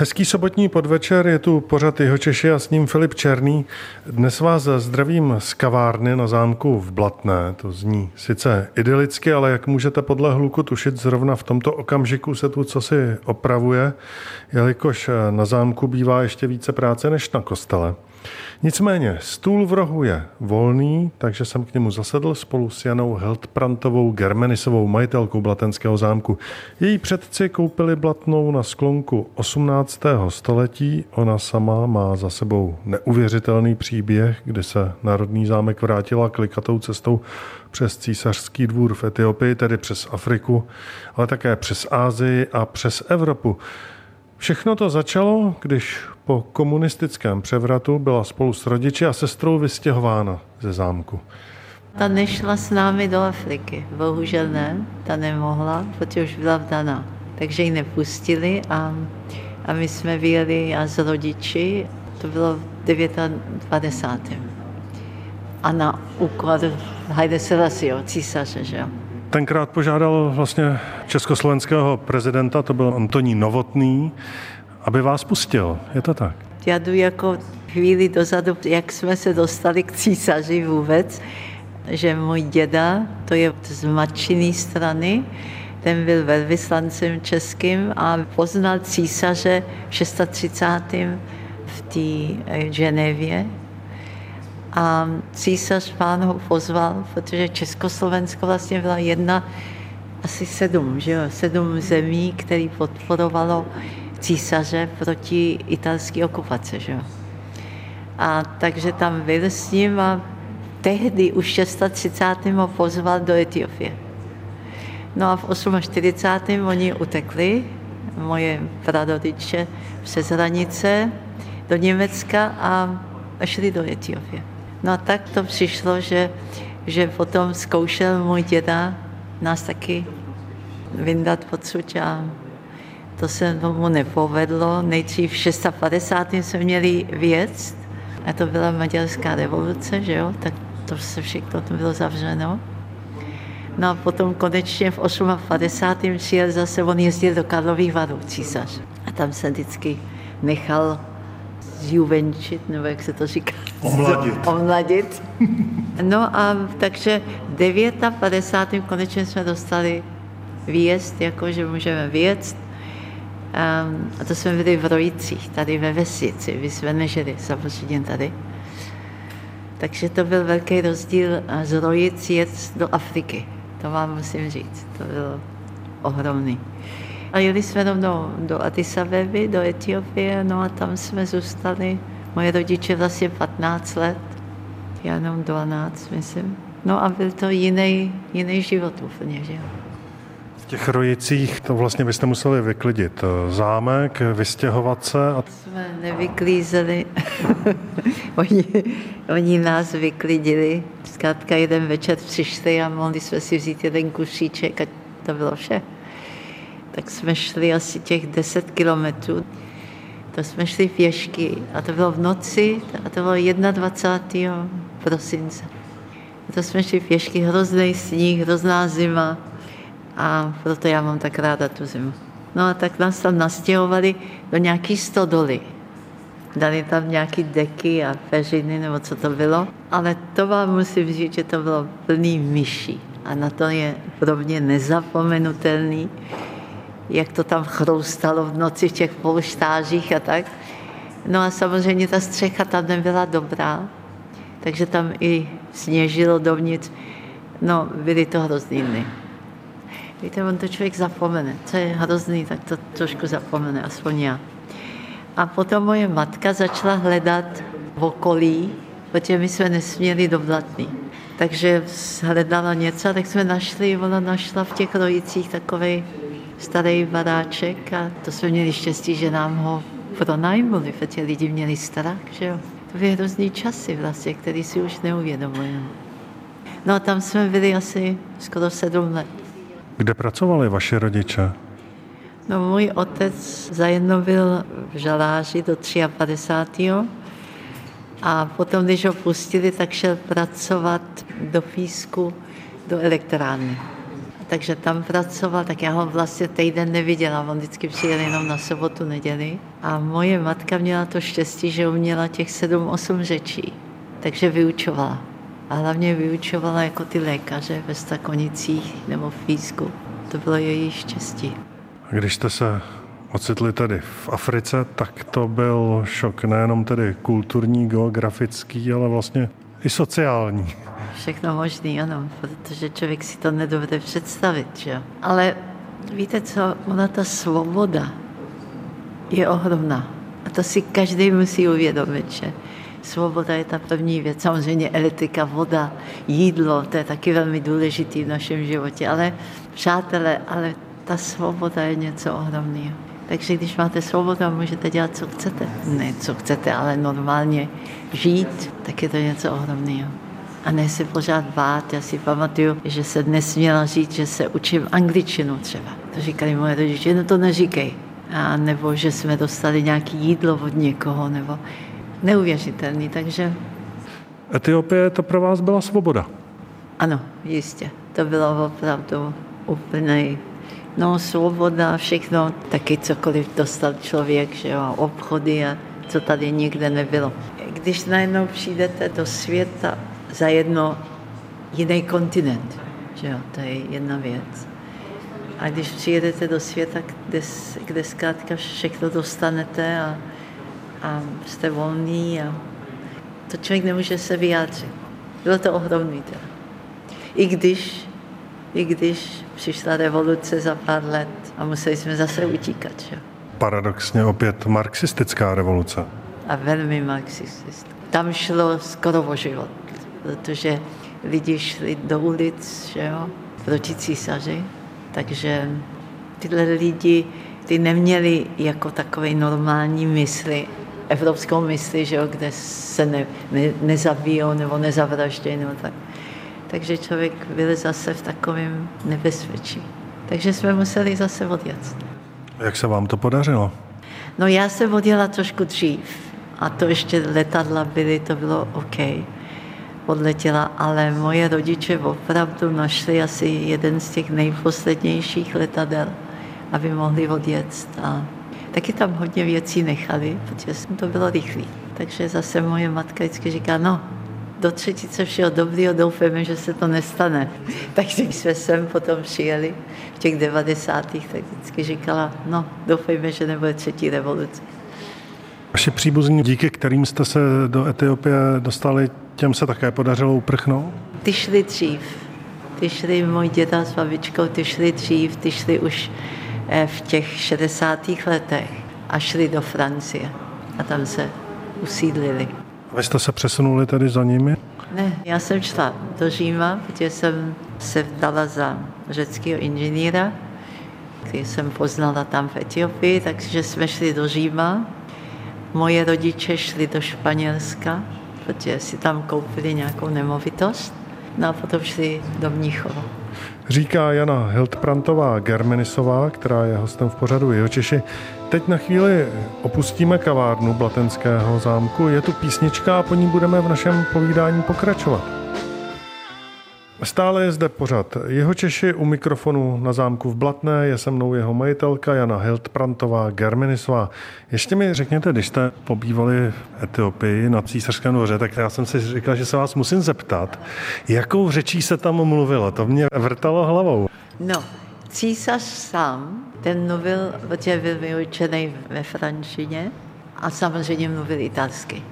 Hezký sobotní podvečer, je tu pořad jeho Češi a s ním Filip Černý. Dnes vás zdravím z kavárny na zámku v Blatné. To zní sice idylicky, ale jak můžete podle hluku tušit, zrovna v tomto okamžiku se tu co si opravuje, jelikož na zámku bývá ještě více práce než na kostele. Nicméně stůl v rohu je volný, takže jsem k němu zasedl spolu s Janou Heldprantovou Germenisovou majitelkou Blatenského zámku. Její předci koupili Blatnou na sklonku 18. století. Ona sama má za sebou neuvěřitelný příběh, kdy se Národní zámek vrátila klikatou cestou přes císařský dvůr v Etiopii, tedy přes Afriku, ale také přes Ázii a přes Evropu. Všechno to začalo, když po komunistickém převratu byla spolu s rodiči a sestrou vystěhována ze zámku. Ta nešla s námi do Afriky. Bohužel ne, ta nemohla, protože už byla vdaná. Takže ji nepustili a, a my jsme vyjeli a s rodiči, to bylo v 29. A na úkol Haile Selassieho, císaře, že jo. Tenkrát požádal vlastně československého prezidenta, to byl Antonín Novotný, aby vás pustil. Je to tak? Já jdu jako chvíli dozadu, jak jsme se dostali k císaři vůbec, že můj děda, to je z matčiny strany, ten byl velvyslancem českým a poznal císaře v 630. v té eh, Ženevě. A císař pán ho pozval, protože Československo vlastně byla jedna, asi sedm, že jo, sedm zemí, který podporovalo císaře proti italské okupace. Že? A takže tam byl s ním a tehdy už 630. ho pozval do Etiopie. No a v 48. oni utekli, moje pradodiče přes hranice do Německa a šli do Etiopie. No a tak to přišlo, že, že potom zkoušel můj děda nás taky vyndat odsud a to se tomu nepovedlo. Nejdřív v 650. jsme měli věc, a to byla maďarská revoluce, že jo, tak to se všechno to bylo zavřeno. No a potom konečně v 58. přijel zase, on jezdil do Karlových varů, císař. A tam se vždycky nechal zjuvenčit, nebo jak se to říká? Omladit. Omladit. No a takže v 59. konečně jsme dostali výjezd, jako že můžeme vyjet a to jsme byli v Rojicích, tady ve vesnici. My jsme nežili samozřejmě tady. Takže to byl velký rozdíl z Rojic jet do Afriky. To vám musím říct. To bylo ohromný. A jeli jsme rovnou do Addis Abeby, do Etiopie, no a tam jsme zůstali. Moje rodiče vlastně 15 let, já jenom 12, myslím. No a byl to jiný, jiný život úplně, že jo těch rojicích to vlastně byste museli vyklidit zámek, vystěhovat se. A... Jsme nevyklízeli. oni, oni nás vyklidili. Zkrátka jeden večer přišli a mohli jsme si vzít jeden kušíček a to bylo vše. Tak jsme šli asi těch 10 kilometrů. To jsme šli pěšky a to bylo v noci a to bylo 21. prosince. To jsme šli pěšky, hrozný sníh, hrozná zima a proto já mám tak ráda tu zimu. No a tak nás tam nastěhovali do nějaký stodoly. Dali tam nějaký deky a peřiny, nebo co to bylo. Ale to vám musím říct, že to bylo plný myší. A na to je pro mě nezapomenutelný, jak to tam chroustalo v noci v těch polštářích a tak. No a samozřejmě ta střecha tam nebyla dobrá, takže tam i sněžilo dovnitř. No, byly to hrozný dny. Víte, on to člověk zapomene. Co je hrozný, tak to trošku zapomene, aspoň já. A potom moje matka začala hledat v okolí, protože my jsme nesměli do Blatný. Takže hledala něco, tak jsme našli, ona našla v těch rojicích takový starý baráček a to jsme měli štěstí, že nám ho pronajmuli, protože lidi měli strach, že jo. To byly hrozný časy vlastně, který si už neuvědomujeme. No a tam jsme byli asi skoro sedm let. Kde pracovali vaše rodiče? No, můj otec zajedno byl v žaláři do 53. A potom, když ho pustili, tak šel pracovat do Písku, do elektrárny. takže tam pracoval, tak já ho vlastně týden neviděla, on vždycky přijel jenom na sobotu, neděli. A moje matka měla to štěstí, že uměla těch sedm, osm řečí, takže vyučovala. A hlavně vyučovala jako ty lékaře ve Stakonicích nebo v Físku. To bylo její štěstí. A když jste se ocitli tady v Africe, tak to byl šok nejenom tedy kulturní, geografický, ale vlastně i sociální. Všechno možný, ano, protože člověk si to nedovede představit, že? Ale víte co, ona ta svoboda je ohromná. A to si každý musí uvědomit, že svoboda je ta první věc. Samozřejmě elektrika, voda, jídlo, to je taky velmi důležitý v našem životě, ale přátelé, ale ta svoboda je něco ohromného. Takže když máte svobodu můžete dělat, co chcete, ne co chcete, ale normálně žít, tak je to něco ohromného. A ne si pořád bát. Já si pamatuju, že se nesměla říct, že se učím angličtinu třeba. To říkali moje rodiče, no to neříkej. A nebo že jsme dostali nějaké jídlo od někoho, nebo neuvěřitelný, takže... Etiopie to pro vás byla svoboda? Ano, jistě. To bylo opravdu úplný No, svoboda, všechno, taky cokoliv dostal člověk, že jo, obchody a co tady nikde nebylo. Když najednou přijdete do světa za jedno jiný kontinent, že jo, to je jedna věc. A když přijedete do světa, kde, kde zkrátka všechno dostanete a, a jste volný a to člověk nemůže se vyjádřit. Bylo to ohromný teda. I když i když přišla revoluce za pár let a museli jsme zase utíkat. Že? Paradoxně opět marxistická revoluce. A velmi marxistická. Tam šlo skoro o život, protože lidi šli do ulic, že jo, proti císaři, takže tyhle lidi, ty neměli jako takové normální mysli, evropskou mysli, že jo, kde se ne, ne, nezabijou nebo nezavraždějí nebo tak takže člověk byl zase v takovém nebezpečí. Takže jsme museli zase odjet. Jak se vám to podařilo? No já jsem odjela trošku dřív a to ještě letadla byly, to bylo OK. Odletěla, ale moje rodiče opravdu našli asi jeden z těch nejposlednějších letadel, aby mohli odjet. A taky tam hodně věcí nechali, protože to bylo rychlé. Takže zase moje matka vždycky říká, no, do třetice všeho dobrého doufáme, že se to nestane. Takže když jsme sem potom přijeli v těch devadesátých, tak vždycky říkala, no doufejme, že nebude třetí revoluce. Vaše příbuzní, díky kterým jste se do Etiopie dostali, těm se také podařilo uprchnout? Ty šli dřív. Ty šli, můj děda s babičkou, ty šli dřív, ty šli už v těch 60. letech a šli do Francie a tam se usídlili. Vy jste se přesunuli tedy za nimi? Ne, já jsem šla do Říma, protože jsem se vdala za řeckého inženýra, který jsem poznala tam v Etiopii, takže jsme šli do Říma. Moje rodiče šli do Španělska, protože si tam koupili nějakou nemovitost. No a potom šli do Mnichova. Říká Jana Hildprantová Germenisová, která je hostem v pořadu Jihočeši. Teď na chvíli opustíme kavárnu Blatenského zámku. Je tu písnička a po ní budeme v našem povídání pokračovat. Stále je zde pořad jeho Češi u mikrofonu na zámku v Blatné, je se mnou jeho majitelka Jana Hildprantová Germinisová. Ještě mi řekněte, když jste pobývali v Etiopii na císařském dvoře, tak já jsem si říkal, že se vás musím zeptat, jakou řečí se tam mluvilo? To mě vrtalo hlavou. No, císař sám, ten mluvil, protože byl vyučený ve frančině a samozřejmě mluvil italsky.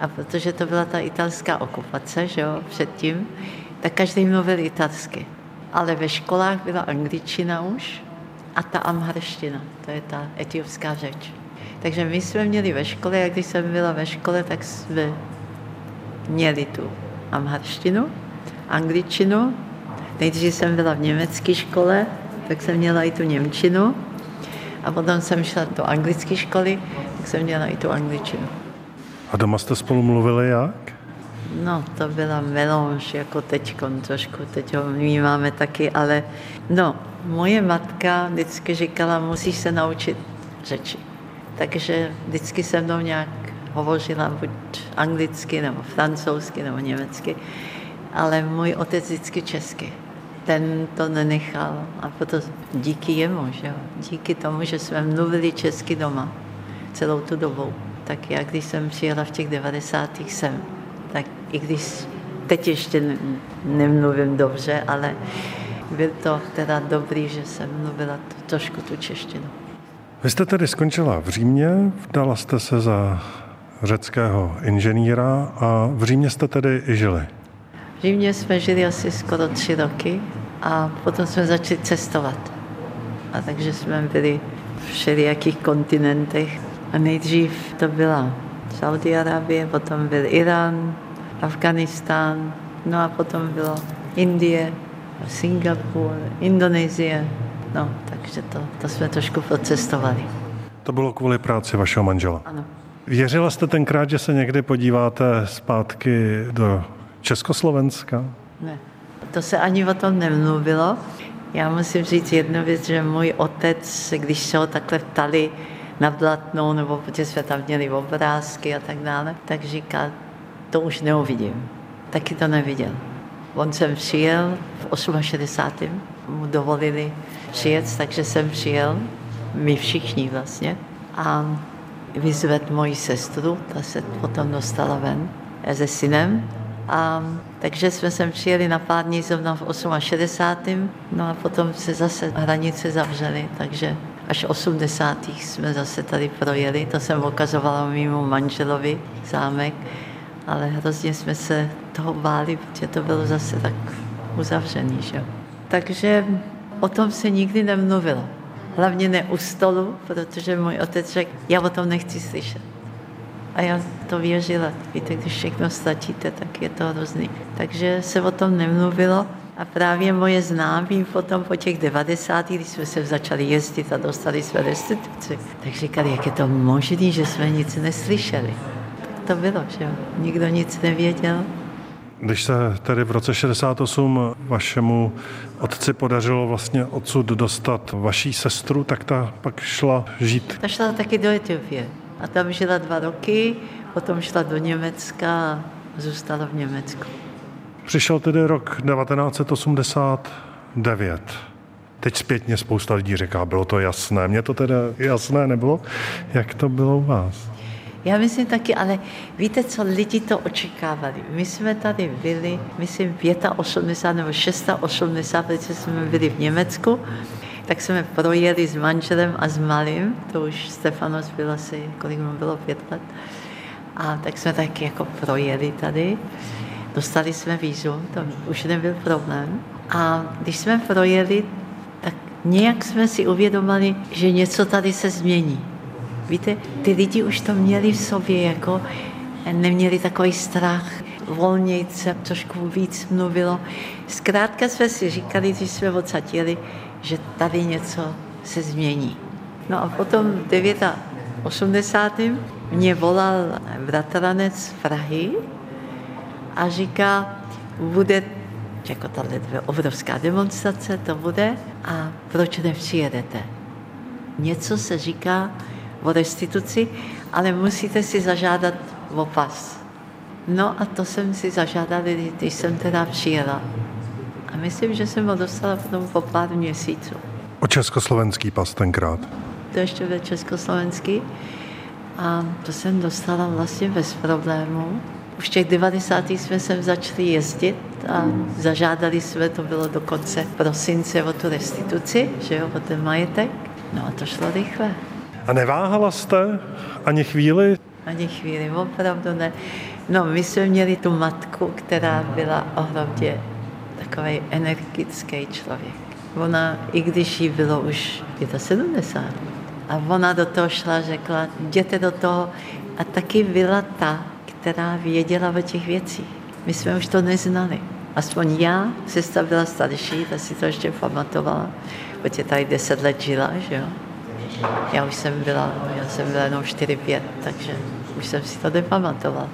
A protože to byla ta italská okupace, že jo, předtím, tak každý mluvil italsky. Ale ve školách byla angličtina už a ta amharština, to je ta etiopská řeč. Takže my jsme měli ve škole, a když jsem byla ve škole, tak jsme měli tu amharštinu, angličtinu. Nejdřív jsem byla v německé škole, tak jsem měla i tu němčinu. A potom jsem šla do anglické školy, tak jsem měla i tu angličtinu. A doma jste spolu mluvili jak? No, to byla melanž, jako teď trošku, teď ho my máme taky, ale no, moje matka vždycky říkala, musíš se naučit řeči. Takže vždycky se mnou nějak hovořila buď anglicky, nebo francouzsky, nebo německy, ale můj otec vždycky česky. ten to nenechal. A proto díky jemu, že jo? díky tomu, že jsme mluvili česky doma celou tu dobu. Tak já, když jsem přijela v těch 90. sem, tak i když teď ještě nemluvím dobře, ale byl to teda dobrý, že jsem mluvila trošku tu češtinu. Vy jste tedy skončila v Římě, dala jste se za řeckého inženýra a v Římě jste tedy i žili. V Římě jsme žili asi skoro tři roky a potom jsme začali cestovat. A takže jsme byli v všelijakých kontinentech. A nejdřív to byla Saudi Arábie, potom byl Irán, Afganistán, no a potom bylo Indie, Singapur, Indonésie. No, takže to, to jsme trošku procestovali. To bylo kvůli práci vašeho manžela? Ano. Věřila jste tenkrát, že se někdy podíváte zpátky do Československa? Ne, to se ani o tom nemluvilo. Já musím říct jednu věc, že můj otec, když se ho takhle ptali na blatnou, nebo protože jsme tam měli obrázky a tak dále, tak říkal, to už neuvidím. Taky to neviděl. On jsem přijel v 68. mu dovolili přijet, takže jsem přijel, my všichni vlastně. A vyzvedl moji sestru, ta se potom dostala ven se synem. A, takže jsme sem přijeli na pár dní zrovna v 68. No a potom se zase hranice zavřely, takže až 80. jsme zase tady projeli. To jsem ukazovala mému manželovi zámek, ale hrozně jsme se toho báli, protože to bylo zase tak uzavřený. Že? Takže o tom se nikdy nemluvilo. Hlavně ne u stolu, protože můj otec řekl, já o tom nechci slyšet. A já to věřila. Víte, když všechno stačíte, tak je to hrozný. Takže se o tom nemluvilo. A právě moje známí potom po těch 90. když jsme se začali jezdit a dostali jsme restituci, tak říkali, jak je to možné, že jsme nic neslyšeli. Tak to bylo, že jo. Nikdo nic nevěděl. Když se tedy v roce 68 vašemu otci podařilo vlastně odsud dostat vaší sestru, tak ta pak šla žít. Ta šla taky do Etiopie. A tam žila dva roky, potom šla do Německa a zůstala v Německu. Přišel tedy rok 1989. Teď zpětně spousta lidí říká, bylo to jasné. Mně to teda jasné nebylo. Jak to bylo u vás? Já myslím taky, ale víte, co lidi to očekávali. My jsme tady byli, myslím, 85 nebo 680, protože jsme byli v Německu, tak jsme projeli s manželem a s malým, to už Stefanos byl asi, kolik mu bylo, pět let. A tak jsme taky jako projeli tady. Dostali jsme vízum, to už nebyl problém. A když jsme projeli, tak nějak jsme si uvědomili, že něco tady se změní. Víte, ty lidi už to měli v sobě, jako neměli takový strach, volněji se trošku víc mluvilo. Zkrátka jsme si říkali, když jsme odsadili, že tady něco se změní. No a potom 89. mě volal bratranec z Prahy a říká, bude jako tahle obrovská demonstrace, to bude a proč nepřijedete? Něco se říká o restituci, ale musíte si zažádat o pas. No a to jsem si zažádala, když jsem teda přijela. A myslím, že jsem ho dostala potom po pár měsíců. O československý pas tenkrát? To ještě byl československý. A to jsem dostala vlastně bez problémů. Už v těch 90. jsme sem začali jezdit a zažádali jsme, to bylo do konce prosince o tu restituci, že jo, o ten majetek. No a to šlo rychle. A neváhala jste ani chvíli? Ani chvíli, opravdu ne. No, my jsme měli tu matku, která byla ohromně takový energický člověk. Ona, i když jí bylo už 75, a ona do toho šla, řekla, jděte do toho. A taky byla ta, která věděla o těch věcích. My jsme už to neznali. Aspoň já, sestra byla starší, ta si to ještě pamatovala, protože tady deset let žila, že jo. Já už jsem byla, já jsem byla jenom 4-5, takže už jsem si to nepamatovala.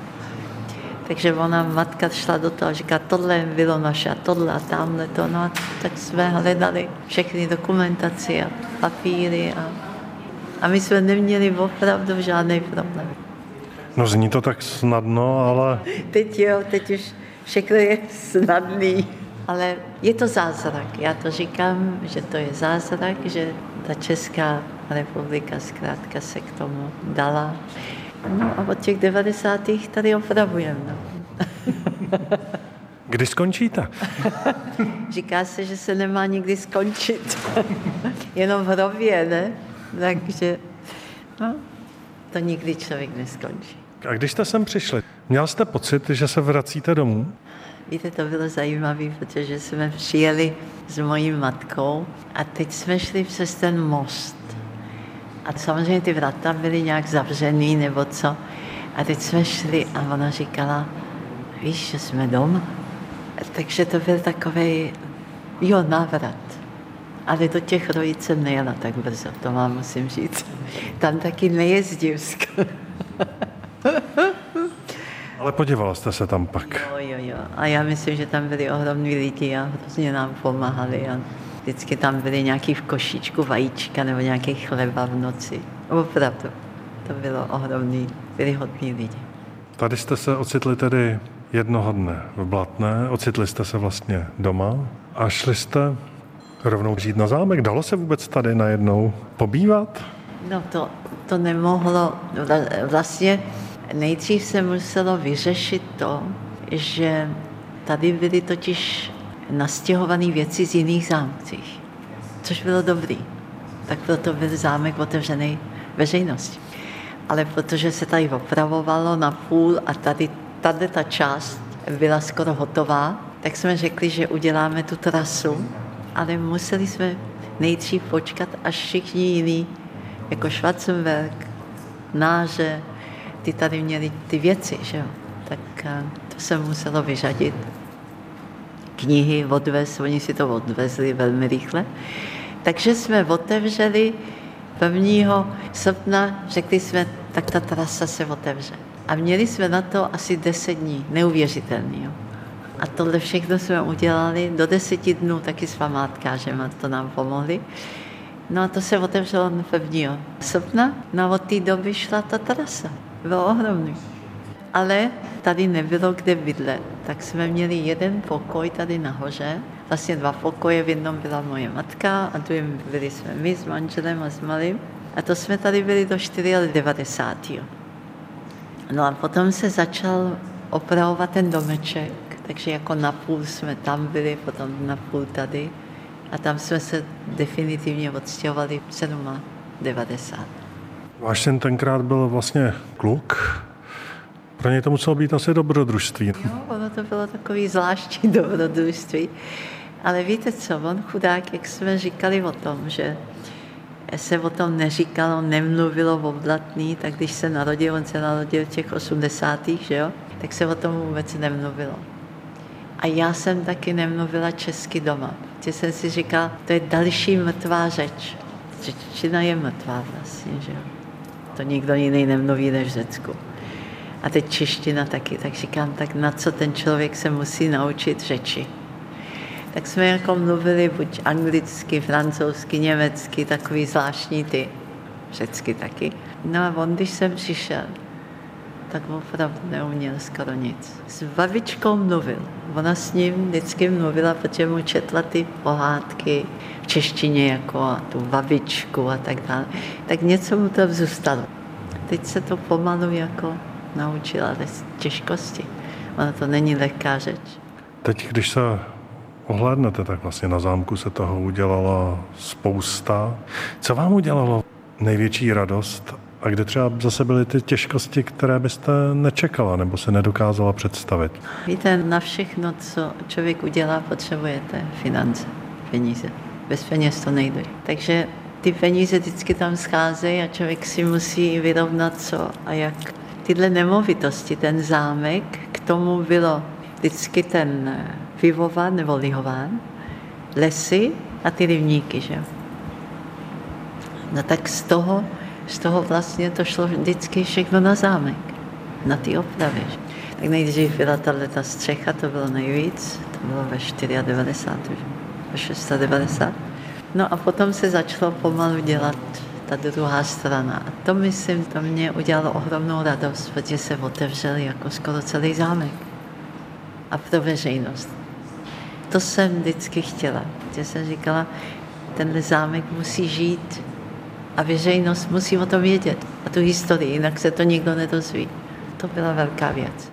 Takže ona, matka šla do toho a říká, tohle bylo naše, a tohle a tamhle to. No a tak jsme hledali všechny dokumentaci a papíry a, a my jsme neměli opravdu žádný problém. No zní to tak snadno, ale... Teď jo, teď už všechno je snadný. Ale je to zázrak. Já to říkám, že to je zázrak, že ta Česká republika zkrátka se k tomu dala. No a od těch 90. tady opravujeme. No. Kdy skončíte? Říká se, že se nemá nikdy skončit. Jenom v hrobě, ne? Takže no, to nikdy člověk neskončí. A když jste sem přišli, měl jste pocit, že se vracíte domů? Víte, to bylo zajímavé, protože jsme přijeli s mojí matkou a teď jsme šli přes ten most. A samozřejmě ty vrata byly nějak zavřený nebo co. A teď jsme šli a ona říkala, víš, že jsme doma. Takže to byl takový, jo, návrat. Ale do těch rojic jsem nejela tak brzo, to vám musím říct. Tam taky nejezdím skoro. Ale podívala jste se tam pak. Jo, jo, jo. A já myslím, že tam byli ohromní lidi a hrozně nám pomáhali. A vždycky tam byly nějaký v košíčku vajíčka nebo nějaký chleba v noci. Opravdu. To bylo ohromný, byli hodní lidi. Tady jste se ocitli tedy jednoho dne v Blatné, ocitli jste se vlastně doma a šli jste rovnou žít na zámek. Dalo se vůbec tady najednou pobývat? No to, to nemohlo. Vlastně nejdřív se muselo vyřešit to, že tady byly totiž nastěhované věci z jiných zámcích, což bylo dobrý. Tak proto byl zámek otevřený veřejnosti. Ale protože se tady opravovalo na půl a tady, tady ta část byla skoro hotová, tak jsme řekli, že uděláme tu trasu, ale museli jsme nejdřív počkat, až všichni jiní, jako Schwarzenberg, Náže, ty tady měli ty věci, že jo. Tak eh, to se muselo vyřadit. Knihy odvez, oni si to odvezli velmi rychle. Takže jsme otevřeli 1. srpna, řekli jsme, tak ta trasa se otevře. A měli jsme na to asi 10 dní, neuvěřitelný. Jo. A tohle všechno jsme udělali do deseti dnů taky s památkářem, to nám pomohli. No a to se otevřelo 1. srpna, no a od té doby šla ta trasa. Bylo ohromný. Ale tady nebylo kde bydlet, tak jsme měli jeden pokoj tady nahoře, vlastně dva pokoje, v jednom byla moje matka a druhým byli jsme my s manželem a s malým. A to jsme tady byli do 94. No a potom se začal opravovat ten domeček, takže jako napůl jsme tam byli, potom napůl tady. A tam jsme se definitivně odstěhovali v 97. Váš syn tenkrát byl vlastně kluk. Pro něj to muselo být asi dobrodružství. Jo, ono to bylo takový zvláštní dobrodružství. Ale víte co, on chudák, jak jsme říkali o tom, že se o tom neříkalo, nemluvilo o blatný, tak když se narodil, on se narodil v těch 80. že jo, tak se o tom vůbec nemluvilo. A já jsem taky nemluvila česky doma, protože jsem si říkala, to je další mrtvá řeč. Řečtina je mrtvá vlastně, že jo. To nikdo jiný nemluví než v Řecku. A teď čeština taky, tak říkám, tak na co ten člověk se musí naučit řeči. Tak jsme jako mluvili buď anglicky, francouzsky, německy, takový zvláštní ty, řecky taky. No a on, když jsem přišel, tak opravdu neuměl skoro nic. S babičkou mluvil. Ona s ním vždycky mluvila, protože mu četla ty pohádky v češtině, jako a tu babičku a tak dále. Tak něco mu tam zůstalo. Teď se to pomalu jako naučila bez těžkosti. Ona to není lehká řeč. Teď, když se ohlédnete, tak vlastně na zámku se toho udělala spousta. Co vám udělalo největší radost a kde třeba zase byly ty těžkosti, které byste nečekala nebo se nedokázala představit? Víte, na všechno, co člověk udělá, potřebujete finance, peníze. Bez peněz to nejde. Takže ty peníze vždycky tam scházejí a člověk si musí vyrovnat co a jak. Tyhle nemovitosti, ten zámek, k tomu bylo vždycky ten pivován nebo lihován, lesy a ty rybníky, že No tak z toho z toho vlastně to šlo vždycky všechno na zámek, na ty opravy. Tak nejdřív byla ta střecha, to bylo nejvíc, to bylo ve 94, ve 690. No a potom se začalo pomalu dělat ta druhá strana. A to myslím, to mě udělalo ohromnou radost, protože se otevřel jako skoro celý zámek. A pro veřejnost. to jsem vždycky chtěla. Že jsem říkala, tenhle zámek musí žít a veřejnost musí o tom vědět. A tu historii, jinak se to nikdo nedozví. To byla velká věc.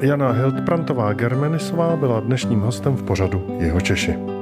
Jana Hildprantová Germenisová byla dnešním hostem v pořadu Jeho Češi.